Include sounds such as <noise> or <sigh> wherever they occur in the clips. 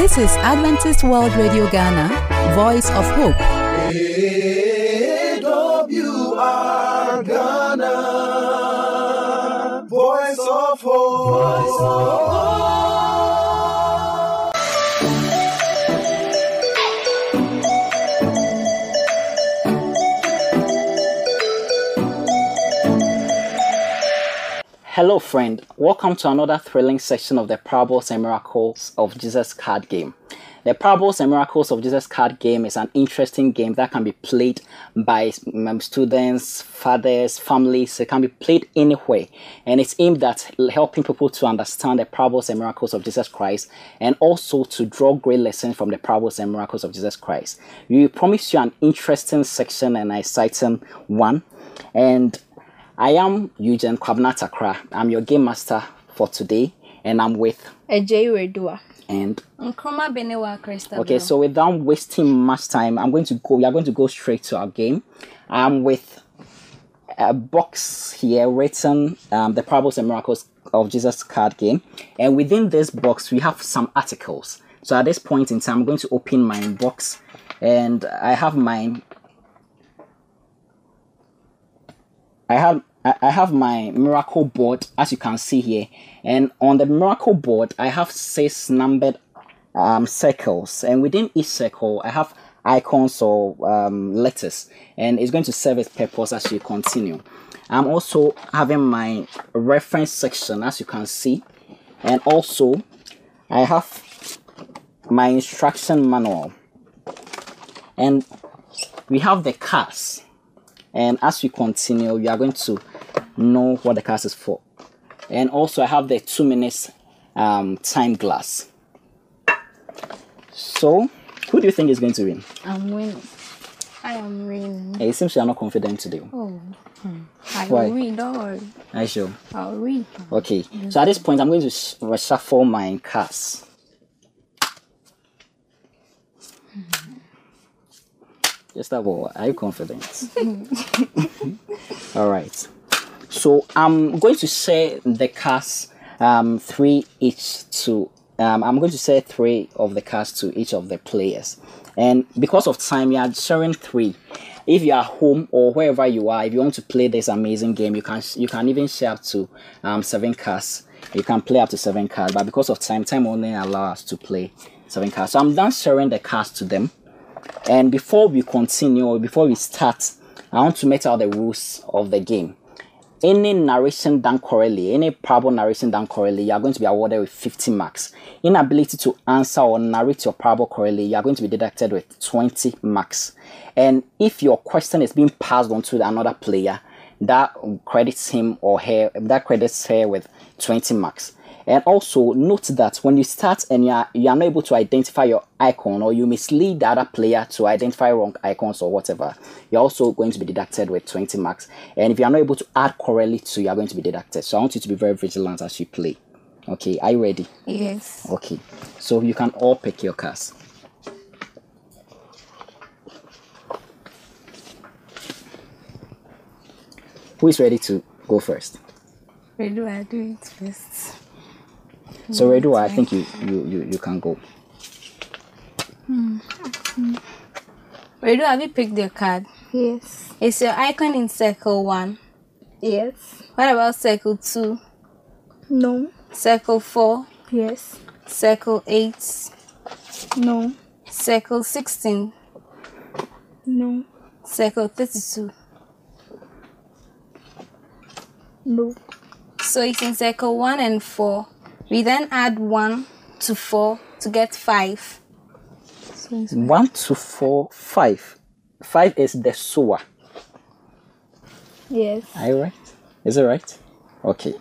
This is Adventist World Radio Ghana, Voice of Hope. AWR Ghana, Voice of Hope. Hello, friend. Welcome to another thrilling section of the Parables and Miracles of Jesus card game. The Parables and Miracles of Jesus card game is an interesting game that can be played by um, students, fathers, families. It can be played anywhere, and it's aimed at helping people to understand the parables and miracles of Jesus Christ and also to draw great lessons from the parables and miracles of Jesus Christ. We promise you an interesting section and an exciting one. And I am Eugene Kwabnatakra. I'm your game master for today, and I'm with Ejay Redua. and Nkrumah Benewa Christabel. okay. So without wasting much time, I'm going to go. We are going to go straight to our game. I'm with a box here written um, the parables and miracles of Jesus card game, and within this box we have some articles. So at this point in time, I'm going to open my box, and I have mine. I have I have my miracle board as you can see here, and on the miracle board I have six numbered um, circles, and within each circle I have icons or um, letters, and it's going to serve its purpose as you continue. I'm also having my reference section as you can see, and also I have my instruction manual, and we have the cards and as we continue we are going to know what the cast is for and also i have the two minutes um, time glass so who do you think is going to win I'm winning. I am winning. Eh, it seems you are not confident today Oh, hmm. I Why? read. Don't worry. sure I'll read. okay so at this point i'm going to sh- reshuffle my cards just that are you confident <laughs> all right so i'm going to say the cards um three each to um i'm going to say three of the cards to each of the players. And because of time you are sharing three. If you are home or wherever you are if you want to play this amazing game you can you can even share up to um seven cards. You can play up to seven cards but because of time time only allows us to play seven cards. So i'm done sharing the cards to them. And before we continue, or before we start, I want to make out the rules of the game. Any narration done correctly, any parable narration done correctly, you are going to be awarded with 50 marks. Inability to answer or narrate your parable correctly, you are going to be deducted with 20 marks. And if your question is being passed on to another player, that credits him or her, that credits her with 20 marks. And also note that when you start and you are, you are not able to identify your icon or you mislead the other player to identify wrong icons or whatever, you're also going to be deducted with 20 marks. And if you are not able to add correctly to, you are going to be deducted. So I want you to be very vigilant as you play. Okay, are you ready? Yes. Okay, so you can all pick your cards. Who is ready to go first? Where do I do it first? So Redu, I think you, you you you can go. Hmm. Where do have you picked your card? Yes. Is your icon in circle one? Yes. What about circle two? No. Circle four? Yes. Circle eight? No. Circle sixteen? No. Circle thirty-two? No. So it's in circle one and four. We then add one to four to get five. One to four, five. Five is the sower. yes. Are you right? Is it right? Okay.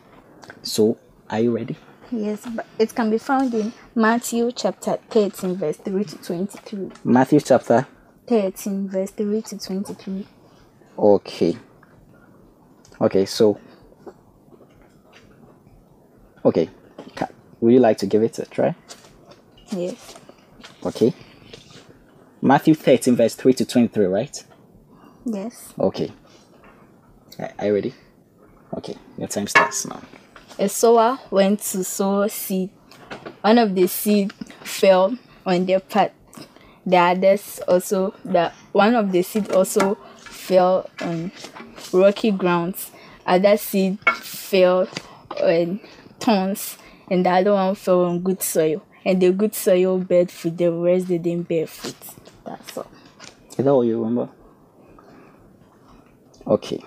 So are you ready? Yes, but it can be found in Matthew chapter 13, verse 3 to 23. Matthew chapter. 13, verse 3 to 23. Okay. Okay. So. Okay. Would you like to give it a try? Yes. Okay. Matthew 13, verse 3 to 23, right? Yes. Okay. Are are you ready? Okay. Your time starts now. A sower went to sow seed. One of the seed fell on their path. The others also, the one of the seed also fell on rocky grounds. Other seed fell on thorns, and the other one fell on good soil. And the good soil bear fruit, the rest didn't bear fruit. That's all. Is that all you remember? Okay.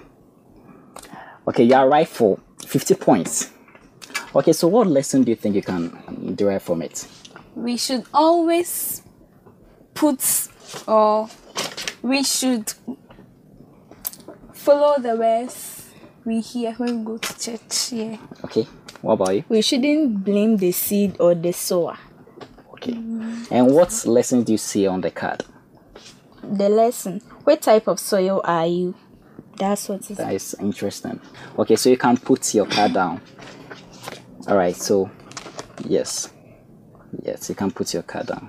Okay, you are right for 50 points. Okay, so what lesson do you think you can derive from it? We should always put or we should follow the words we hear when we go to church. Yeah. Okay, what about you? We shouldn't blame the seed or the sower. Okay. And what lessons do you see on the card? The lesson. What type of soil are you? That's what it is. That is interesting. Okay, so you can put your card down. All right, so yes, yes, you can put your card down.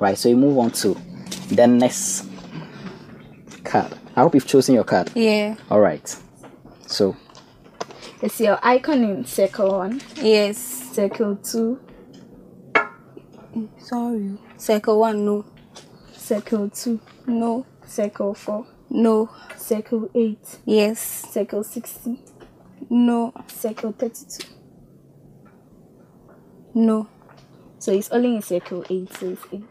Right, so you move on to the next card. I hope you've chosen your card. Yeah. All right, so It's your icon in circle one, Yes. circle two, Sorry. Circle one, no. circle two, No. circle four, No. circle eight, Yes. circle sixty, No. circle thirty-two. No. So it's only in circle eight, so it's eight.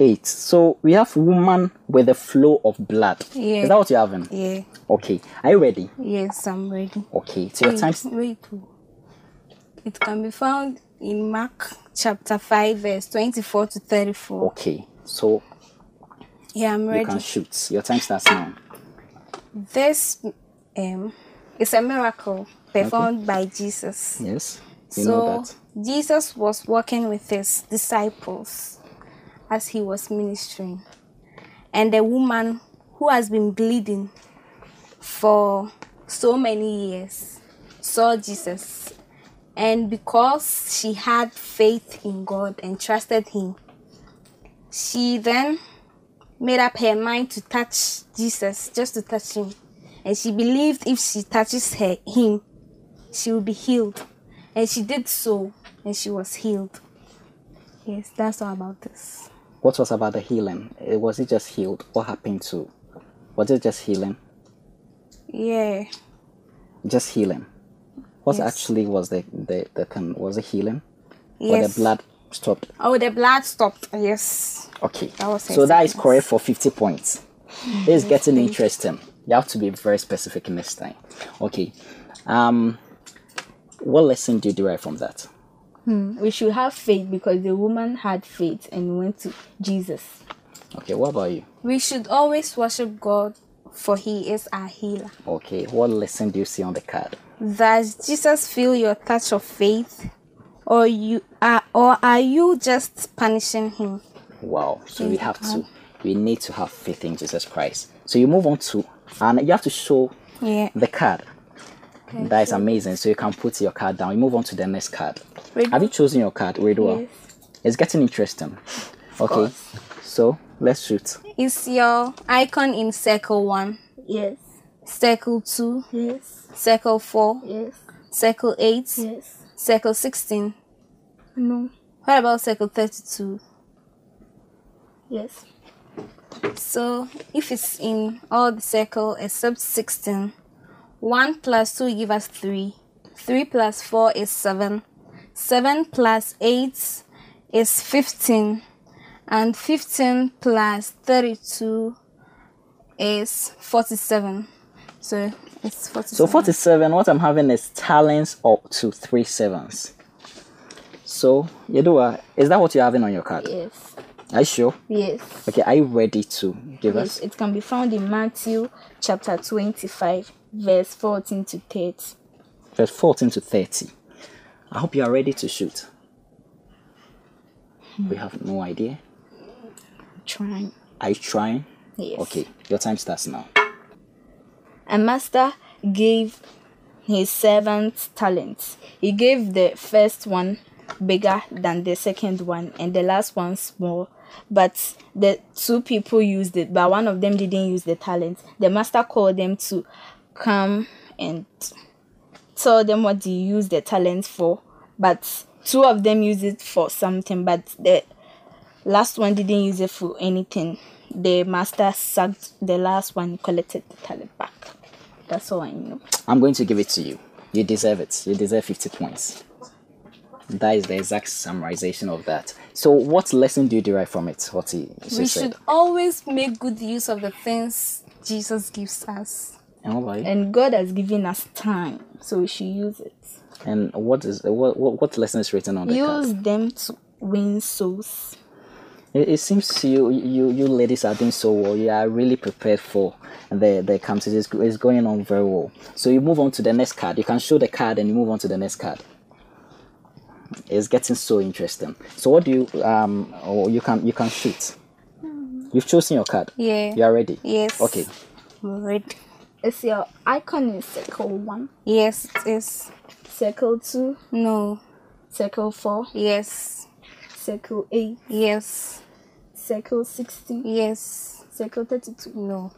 eight. So we have woman with a flow of blood. Yeah. Is that what you're having? Yeah. Okay, are you ready? Yes, I'm ready. Okay, so your time's Wait. It can be found in Mark chapter 5, verse 24 to 34. okay. So Yeah, I'm ready. you can shoot. Your time starts now. This um, is a miracle performed by Jesus. Yes, you know So. Jesus was walking with his disciples as he was ministering. And a woman who has been bleeding for so many years saw Jesus. And because she had faith in God and trusted him, she then made up her mind to touch Jesus, just to touch him. And she believed if she touches her, him, she will be healed. And she did so, and she was healed. Yes, that's all about this. What was about the healing? Eh, Was it just healed? What happened to? Was it just healing? Yeah, Just healing. What Yes. actually was the the the? Was it healing? Or the blood stopped? Oh, the blood stopped. Yes. Okay. That was so that is correct for 50 points. This is getting interesting. You have to be very specific next time. Okay. Um what lesson do you derive from that? We should have faith because the woman had faith and went to Jesus. Okay, what about you? We should always worship God, for He is our healer. Okay, what lesson do you see on the card? Does Jesus feel your touch of faith, or you are, or are you just punishing Him? Wow. So we have to we need to have faith in Jesus Christ. So you move on to and you have to show Yeah. the card. that is amazing. So you can put your card down. You move on to the next card. Have you chosen your card? Redua? Yes. It's getting interesting. Okay. So let's shoot. Is your icon in circle one, Yes. circle two, Yes. circle four, Yes. circle eight, Yes. circle sixteen? No. What about circle thirty-two? Yes. So if it's in all the circle except 16, 1 plus 2 give us 3. 3 plus 4 is 7. 7 plus 8 is 15. And 15 plus 32 is 47. So it's 47. So 47, what I'm having is talents up to three sevens. So, Yedua, is that what you're having on your card? Yes. Are you sure? Yes. Okay, are you ready to give Yes. us? It can be found in Matthew chapter 25, verse 14 to 30. Verse 14 to 30. I hope you are ready to shoot. We have no idea. Trying. Are you trying? Yes. Okay, your time starts now. A master gave his servant talents. He gave the first one bigger than the second one, and the last one small. But the two people used it, but one of them didn't use the talent. The master called them to come and tell them what they used the talent for. But two of them use it for something, but the last one didn't use it for anything. The master sacked the last one, collected the talent back. That's all I know. I'm going to give it to you. You deserve it. You deserve 50 points. That is the exact summarization of that. So, what lesson do you derive from it? What he she we said? should always make good use of the things Jesus gives us. And what about you? And God has given us time, so we should use it. And what is what what, what lesson is written on the card? Use them to win souls. It, it seems you you you ladies are doing so well. You are really prepared for the the camp. It is it's going on very well. So you move on to the next card. You can show the card and you move on to the next card. It's getting so interesting. So what do you um or you can you can shoot. You've chosen your card. Yeah. You are ready. Yes. Okay. Ready. Is your icon in circle one, Yes, it is. circle two, No. circle four, Yes. circle eight, Yes. Circle sixteen, Yes. circle thirty-two? No.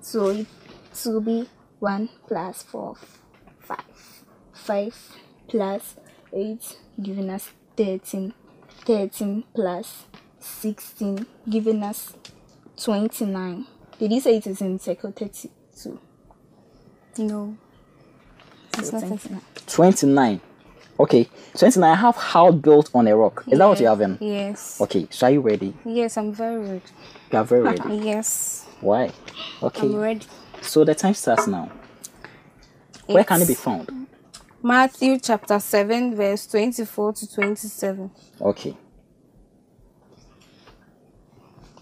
So it will be one plus four, five. Five plus eight, giving us thirteen. Thirteen plus sixteen, giving us twenty-nine. Did you say it is in circle thirty-two? No. It's So not 29. 29. Okay. 29 I have house built on a rock. Is that what you have in? Yes. Okay, so are you ready? Yes, I'm very ready. You are very ready. <laughs> Yes. Why? Okay. I'm ready. So the time starts now. Where can it be found? Matthew chapter 7, verse 24 to 27. Okay.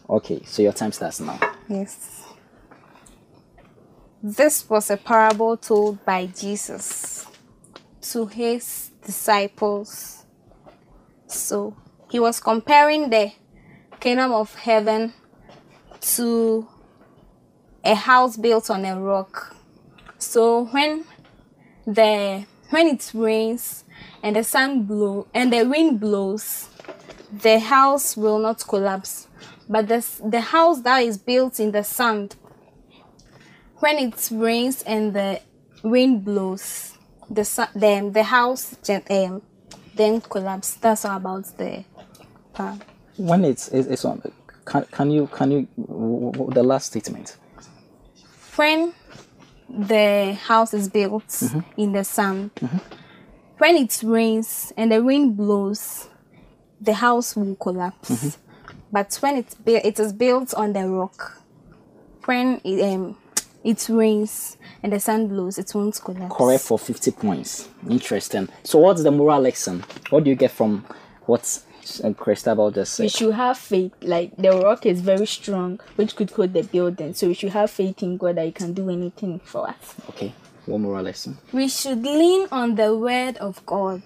Okay, so your time starts now. Yes. This was a parable told by Jesus to his disciples. So he was comparing the kingdom of heaven to a house built on a rock. So when the when it rains and the sun blow and the wind blows, the house will not collapse. But the, the house that is built in the sand, when it rains and the wind blows, the the, the house um, then collapse. That's all about the. When it's it's, it's on can, can you can you the last statement? when the house is built in the sand, when it rains and the wind blows, the house will collapse. But when it's built, it is built on the rock. When it, um, it rains and the sun blows, it won't collapse. Correct for 50 points. Interesting. So what's the moral lesson? What do you get from what uh, Christabel just we said? should have faith. Like the rock is very strong, which could hold the building. So we should have faith in God that He can do anything for us. Okay. What moral lesson? We should lean on the word of God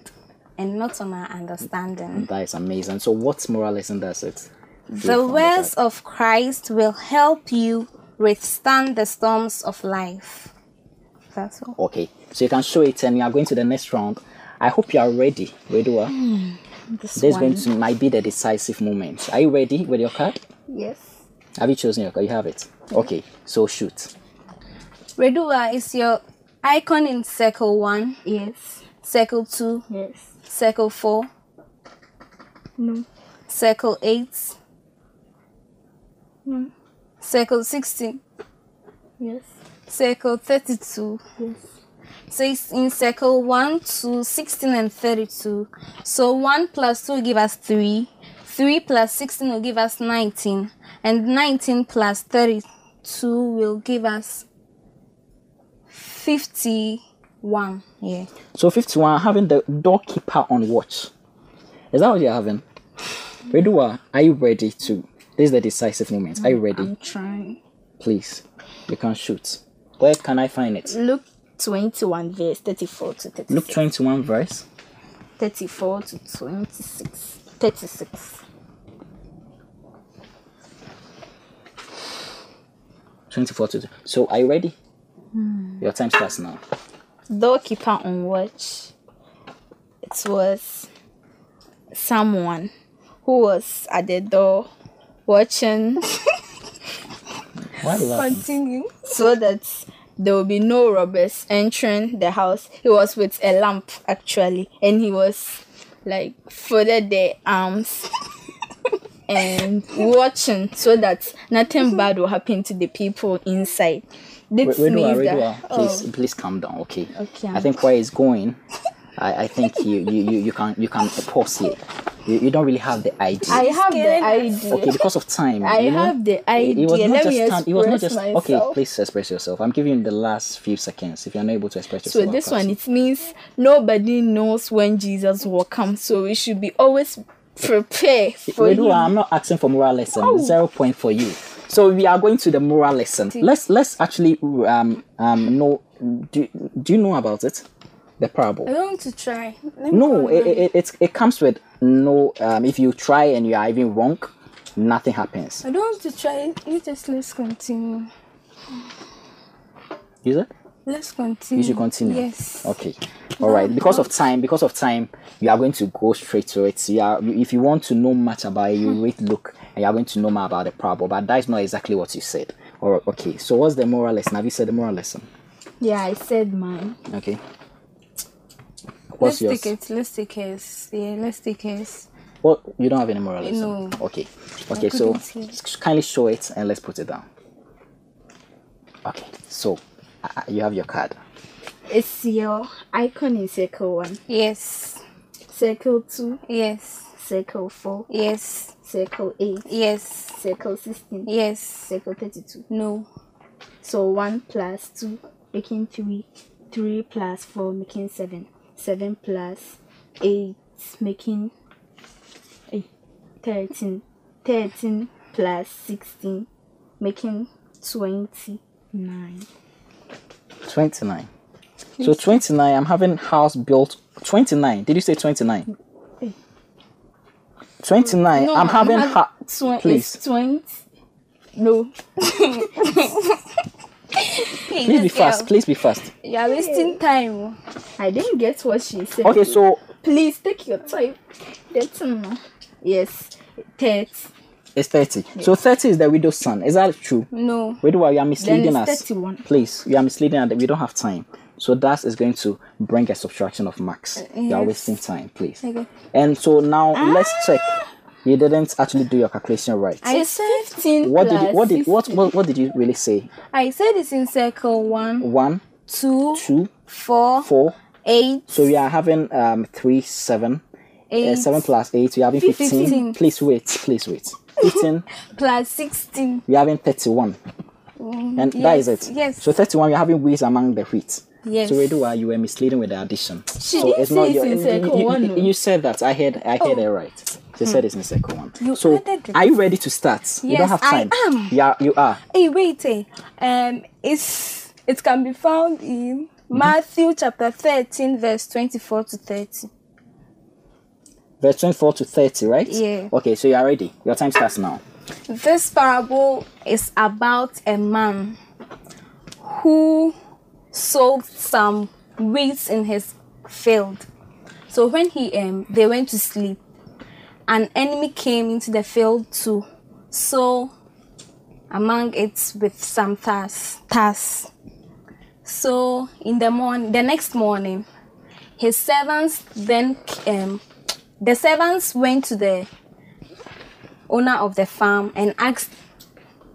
and not on our understanding. That is amazing. So what moral lesson does it? The words of Christ will help you withstand the storms of life. That's all. Okay. So you can show it and we are going to the next round. I hope you are ready. Redua. Hmm, this, This one. going to might be the decisive moment. Are you ready with your card? Yes. Have you chosen your card? You have it. Okay. So shoot. Redua is your icon in circle 1, Yes. circle 2, Yes. circle 4, No. circle 8, No. Circle 16, Yes. circle 32. Yes. So it's in circle 1 to 16 and 32. So 1 plus 2 will give us 3. 3 plus 16 will give us 19. And 19 plus 32 will give us 51. Yeah. So 51, having the doorkeeper on watch. Is that what you're having? Redua, are you ready to? This is the decisive moment. Are you mm, ready? I'm trying. Please. You can shoot. Where can I find it? Luke 21 verse 34 to 36. Luke 21 verse. 34 to 26. 36. 24 to. So are you ready? Hmm. Your time starts now. Doorkeeper on watch. It was someone who was at the door watching Why do you laugh? Continue. so that there will be no robbers entering the house. He was with a lamp actually, and he was like folded their arms <laughs> and watching so that nothing bad will happen to the people inside. This Wait, means wait, that please, oh, please calm down. Okay. Okay, I I'm- think where it's going, I, I think you, you, you, you can you can pause here. You, you don't really have the idea. I have the idea. okay, because of time. I you know? have the idea. It was not Let just time. It was not express just okay. Please express yourself. I'm giving you the last few seconds. If you're not able to express yourself. So this one it means nobody knows when Jesus will come. So we should be always prepare you. for Wait, him. I'm not asking for moral lesson. Oh. Zero point for you. So we are going to the moral lesson. Let's let's actually um um know. Do, do you know about it? The parable. I don't want to try. No, it, it, it, it comes with no. Um, if you try and you are even wrong, nothing happens. I don't want to try. Let us let's continue. Is it? Let's continue. You should continue. Yes. Okay. All right. Because of time, because of time, you are going to go straight to it. You are, if you want to know much about it, you wait, look, and you are going to know more about the parable. But that is not exactly what you said. Or okay. So what's the moral lesson? Have you said the moral lesson? Yeah, I said mine. Okay. What's Let's yours? take it. Let's take it. Yeah, let's take it. Well, you don't have any moralism. No. Okay. Okay. So couldn't hear. s- kindly show it and let's put it down. Okay. So uh, you have your card. It's your icon in circle one, Yes. circle two, Yes. circle four, Yes. circle eight, Yes. circle sixteen, Yes. circle thirty-two. No. So one plus two making three, three plus four making seven, seven plus eight making eight, thirteen, thirteen plus sixteen making twenty-nine. Twenty nine. So twenty nine. I'm having house built. Twenty nine. Did you say twenty nine? Twenty nine. I'm having ha- twen- Please. Twenty. No, <laughs> Please be fast. Please be fast. You are wasting time. I didn't get what she said. Okay. So Please take your time. That's no. Yes, thirty. it's thirty. So thirty is the widow's son. Is that true? No. Widow, you are misleading Then it's us. 31. Please, you are misleading us. We don't have time. So that is going to bring a subtraction of marks. You are wasting time, please. Okay. And so now let's check. Ah! You didn't actually do your calculation right. I said Fifteen. what did you, what did what, what what did you really say? I said it's in circle one, One, two, two, four, four. eight, So we are having um three, seven, uh, eight, seven plus eight. We are having fifteen. Fifteen. Please wait. Please wait. Fifteen. <laughs> plus sixteen. we are having thirty-one. And that is it. yes. So thirty-one. We are having wheat among the wheat. Yes. So Redua, you were misleading with the addition. so didn't it's say not it's your. in You, circle you- one, you- no. you said that. I heard. I heard it right. She said it's in second one. You so are you ready to start? you don't Yes, have I time. am. Yeah, you are. Hey, wait, eh. Um, it's it can be found in Matthew chapter thirteen, verse twenty-four to thirty. Verse twenty-four to thirty, right? Yeah. Okay, so you are ready. Your time starts now. This parable is about a man who sold some wheat in his field. So when he um they went to sleep, an enemy came into the field to sow among it with some tares. So in the morning, the next morning, his servants then um the servants went to the owner of the farm and asked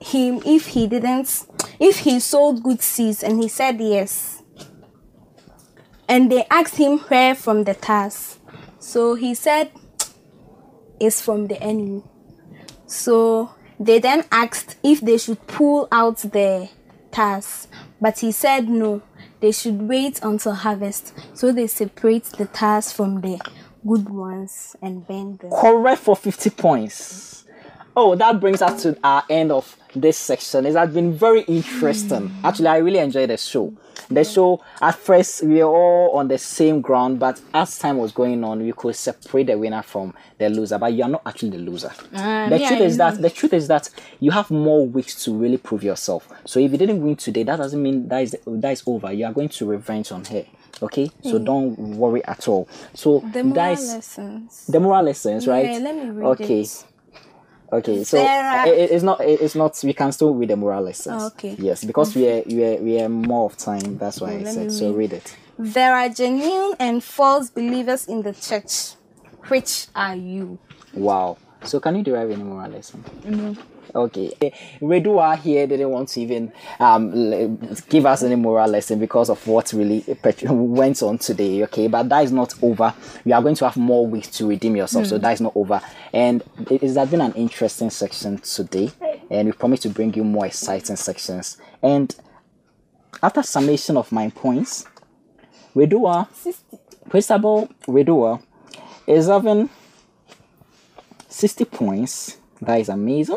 him if he didn't if he sold good seeds and he said yes. And they asked him where from the task so he said it's from the enemy. So they then asked if they should pull out the task but he said no they should wait until harvest. So they separate the task from the good ones and burn them. Correct for fifty points. Oh, that brings us to our end of this section. It has been very interesting. Actually, I really enjoyed the show. The show at first we were all on the same ground, but as time was going on, we could separate the winner from the loser. But you are not actually the loser. Ah, the me, truth I is that the truth is that you have more weeks to really prove yourself. So if you didn't win today, that doesn't mean that is that is over. You are going to revenge on her. Okay, so don't worry at all. So the moral lessons the moral lessons, right? Yeah, let me read okay. it. Okay, so it, it's not it- it's not we can still read the moral lessons. Okay. Yes, because we are we are we are more of time. That's why I said me so. Read it. There are genuine and false believers in the church which are you? Wow. So can you derive any moral lesson? No. Okay. Redua here didn't want to even um, give us any moral lesson because of what really <laughs> went on today. Okay, but that is not over. You are going to have more weeks to redeem yourself, so that is not over. And it has been an interesting section today, and we promise to bring you more exciting sections. And after summation of my points, Redua, Christabel Redua is having 60 points. That is amazing.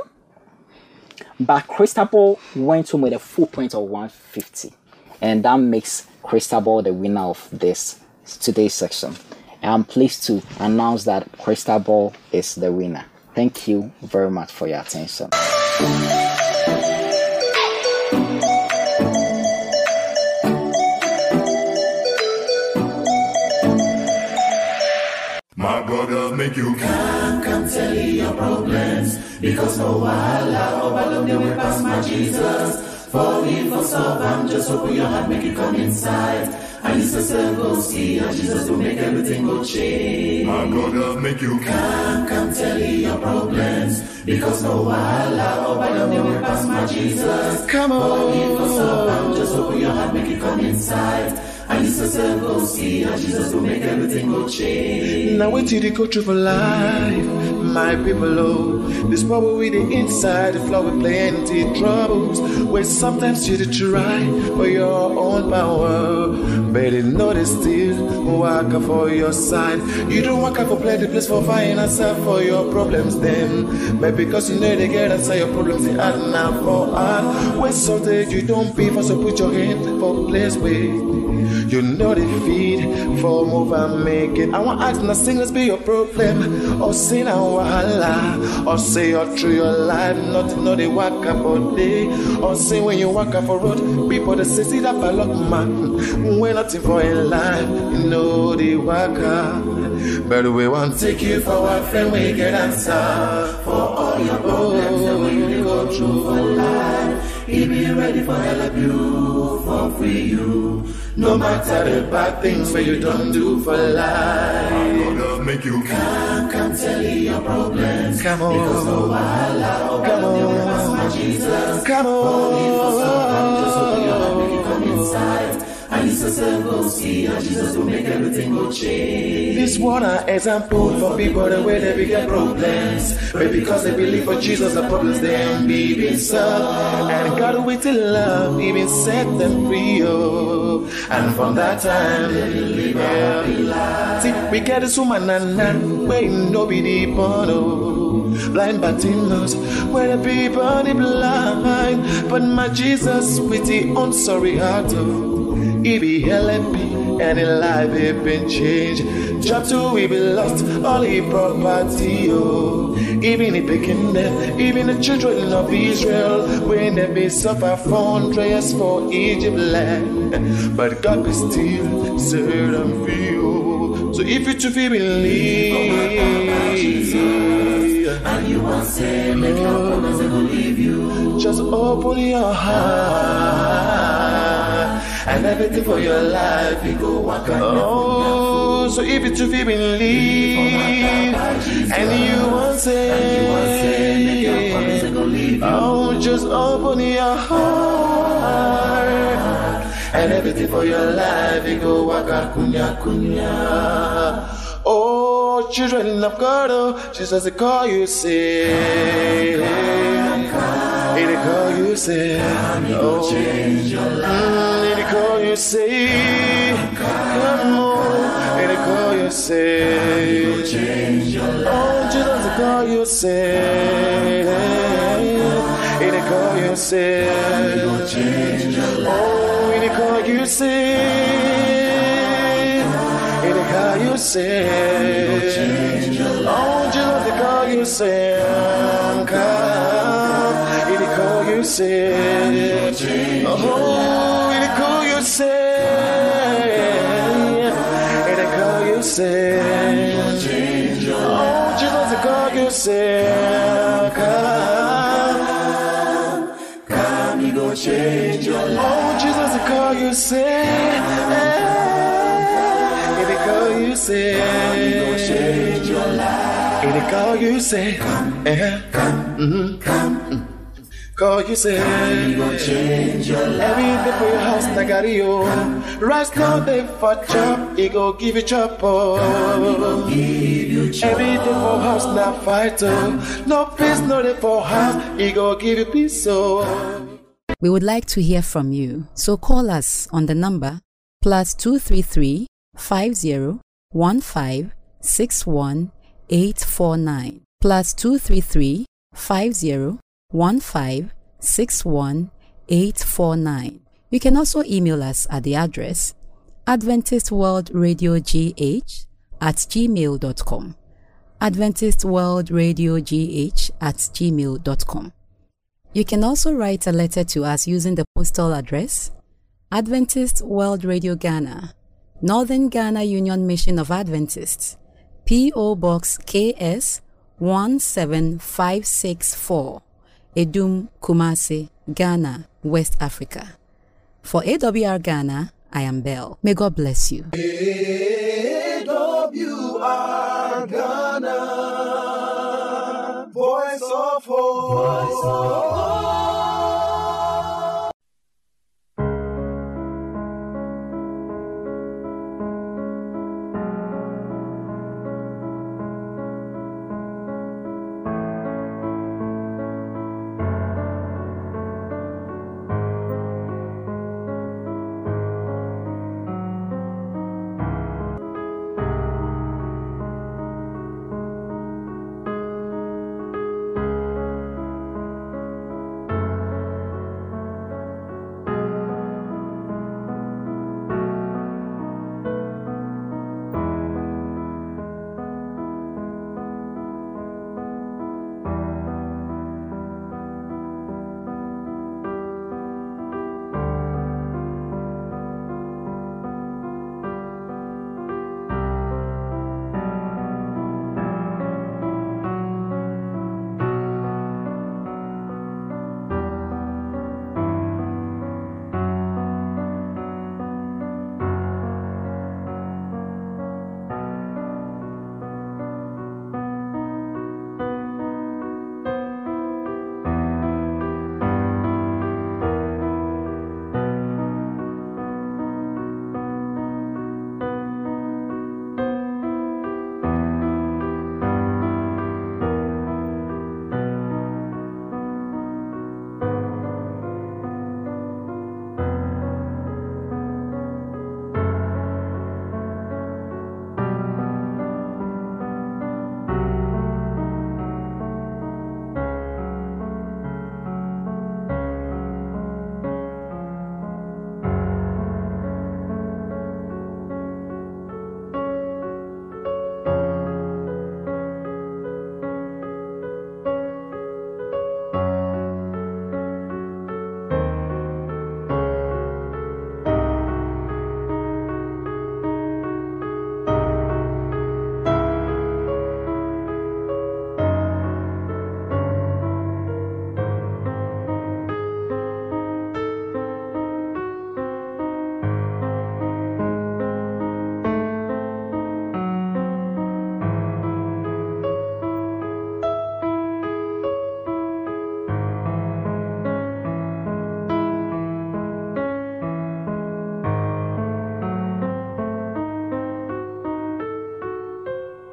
But Christabel went home with a full point of 150. And that makes Christabel the winner of this today's section. I'm pleased to announce that Christabel is the winner. Thank you very much for your attention. My brother make you Because no wahala, overload them way past my Jesus. For me, for solve, I'm just open your heart, make it come inside. And it's a circle, see, and Jesus will make everything go change. My brother make you come, come tell you your problems. Because no wahala, overload them way past my Jesus. Come on. For me, for solve, I'm just open your heart, make it come inside. And it's a circle, see, and Jesus will make everything go change. Now wait till they go through for life, my people. Oh, this problem with the inside, the flow with plenty troubles. Where sometimes you try for your own power, but you know they still work out for your side. You don't work out for plenty place for find answer for your problems then, but because you know they get answer your problems, they add now for art. When something you don't pay for, so put your hand for place where. You know the feed for move and make it. I want ask now singers be your problem. Or say now wahala. Or say all through your life, not know they walk up all day. Or say when you walk up for road, people they say see that ballot man. When nothing for in life, you know they walk up. But we want to Take you for a friend, we get answer for all your problems when you go through for life. He be ready for help you, for free you. No matter the bad things where you don't do for life. I'm gonna make you Come, come tell you your problems. Come on. Because no wahala, Come over on. the past my Jesus. Come Just open your This one an example for people the way they get problems. But because they believe for Jesus, the problems them be been solved. And God with the love, even set them free. Oh. And from that time, they. See, we get this woman and and wait, no be the oh. Blind Bartimaeus, where the people are blind. But my Jesus with the unsorry heart. Oh. He be LMP and in life he been changed. Job to we be lost, all he property, oh. Even the picking them, even the children of Israel, when they be suffer from hundred for Egypt land. But God be still them free, oh. So if you to feel believe, And you want say, make your problems they go leave you. just open your heart and everything for your life You go walk out. Oh, so if you feel believe and you want Make your problems they say, go leave you. oh, just open your heart and everything for your life you go walk out kunya kunya. Oh, children of God, oh, Jesus, they call you say. He they call you say, oh, change your life. You say, come on. He they call you say. Oh, Jesus, they call you say, He they call you say. Oh, He they call you say, He they call you say. Oh, Jesus, they call you say, come. He they call you say, oh, say, oh, Jesus, call you say, come, Come, you go change your life. oh, Jesus, call you say, they call you say, Change your And they call you say, come, uh-huh. come, mm-hmm. come. Call you say, change your life. Every day for your house, Nagario. Rice no day for chop, he go give you chop. Oh. Every day for house, not fight. Oh. No peace, no day for house, he go give you peace. Oh. We would like to hear from you, so call us on the number plus 233 50 15 61 849 plus 233 50 15 61 849. You can also email us at the address Adventist World Radio GH at gmail.com. Adventist World Radio GH at gmail.com. You can also write a letter to us using the postal address Adventist World Radio Ghana, Northern Ghana Union Mission of Adventists, P.O. Box KS 17564, Adum Kumasi, Ghana, West Africa. For AWR Ghana, I am Bell. May God bless you. AWR Ghana, voice of hope. Voice of